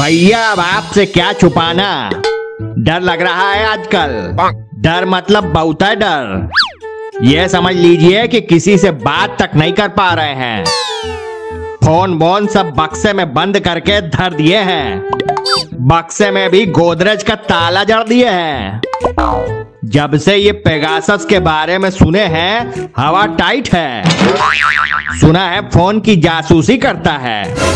भैया, अब आपसे क्या छुपाना? डर लग रहा है आजकल। डर मतलब बहुत है डर। ये समझ लीजिए कि किसी से बात तक नहीं कर पा रहे हैं। फ़ोन बोन सब बक्से में बंद करके धर दिए हैं। बक्से में भी गोदरेज का ताला जड़ दिए हैं। जब से ये पेगासस के बारे में सुने हैं, हवा टाइट है। सुना है फ़ोन की जासूसी करता है।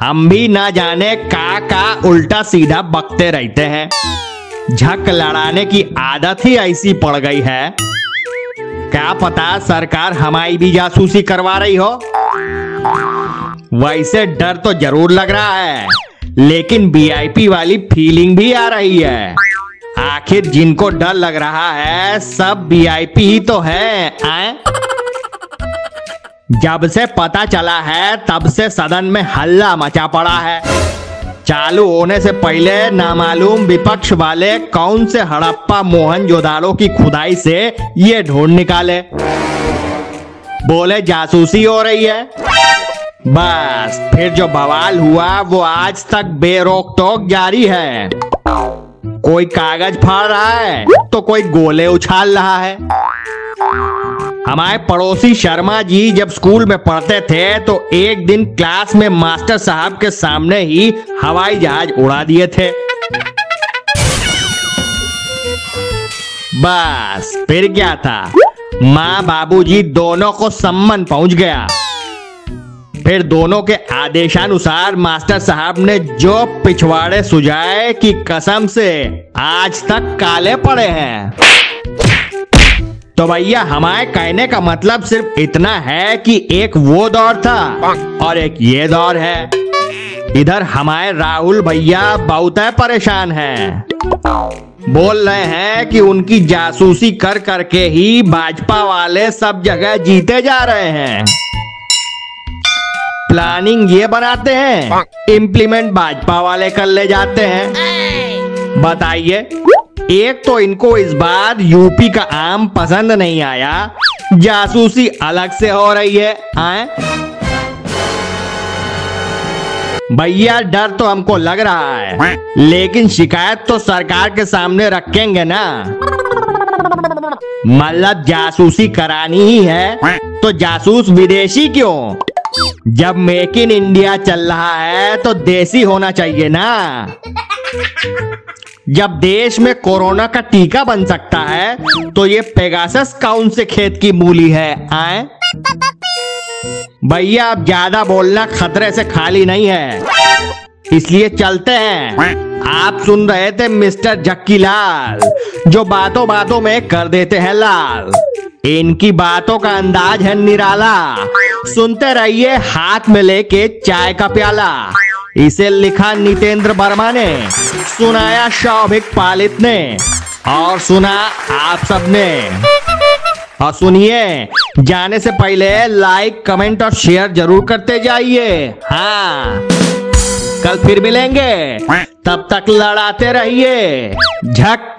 हम भी ना जाने का का उल्टा सीधा बकते रहते हैं। झक लड़ाने की आदत ही ऐसी पड़ गई है। क्या पता सरकार हमारी भी जासूसी करवा रही हो? वैसे डर तो ज़रूर लग रहा है, लेकिन वीआईपी वाली फीलिंग भी आ रही है। आखिर जिनको डर लग रहा है, सब वीआईपी ही तो है, आए? जब से पता चला है, तब से सदन में हल्ला मचा पड़ा है। चालू होने से पहले नामालूम विपक्ष वाले कौन से हड़प्पा मोहन जोदाड़ो की खुदाई से ये ढूंढ निकाले? बोले, जासूसी हो रही है। बस, फिर जो बवाल हुआ, वो आज तक बेरोक टोक जारी है। कोई कागज़ फाड़ रहा है तो कोई गोले उछाल रहा है। हमारे पड़ोसी शर्मा जी जब स्कूल में पढ़ते थे तो एक दिन क्लास में मास्टर साहब के सामने ही हवाई जहाज़ उड़ा दिए थे। बस, फिर क्या था? माँ बाबूजी दोनों को सम्मन पहुँच गया। फिर दोनों के आदेशानुसार मास्टर साहब ने जो पिछवाड़े सुझाए कि कसम से आज तक काले पड़े हैं। तो भैया हमारे कहने का मतलब सिर्फ़ इतना है कि एक वो दौर था और एक ये दौर है। इधर हमारे राहुल भैया बहुत परेशान हैं। बोल रहे हैं कि उनकी जासूसी कर करके ही भाजपा वाले सब जगह जीते जा रहे हैं। प्लानिंग ये बनाते हैं इम्प्लीमेंट भाजपा वाले कर ले जाते हैं। बताइए। एक तो इनको इस बार यूपी का आम पसंद नहीं आया। जासूसी अलग से हो रही है, आए? भैया, डर तो हमको लग रहा है। लेकिन शिकायत तो सरकार के सामने रखेंगे ना। मतलब जासूसी करानी ही है। तो जासूस विदेशी क्यों? जब मेक इन इंडिया चल रहा है तो देसी होना चाहिए ना। जब देश में कोरोना का टीका बन सकता है तो ये पेगासस कौन से खेत की मूली है, आए? भैया अब ज़्यादा बोलना खतरे से खाली नहीं है। इसलिए चलते हैं। आप सुन रहे थे मिस्टर जक्की लाल जो बातों बातों में कर देते हैं लाल। इनकी बातों का अंदाज है निराला। सुनते रहिए हाथ में लेके चाय का प्याला। इसे लिखा नितेंद्र वर्मा ने, सुनाया शौभिक पालित ने, और सुना आप सबने। और सुनिए, जाने से पहले लाइक कमेंट और शेयर ज़रूर करते जाइए। हाँ कल फिर मिलेंगे। तब तक लड़ाते रहिए। झक।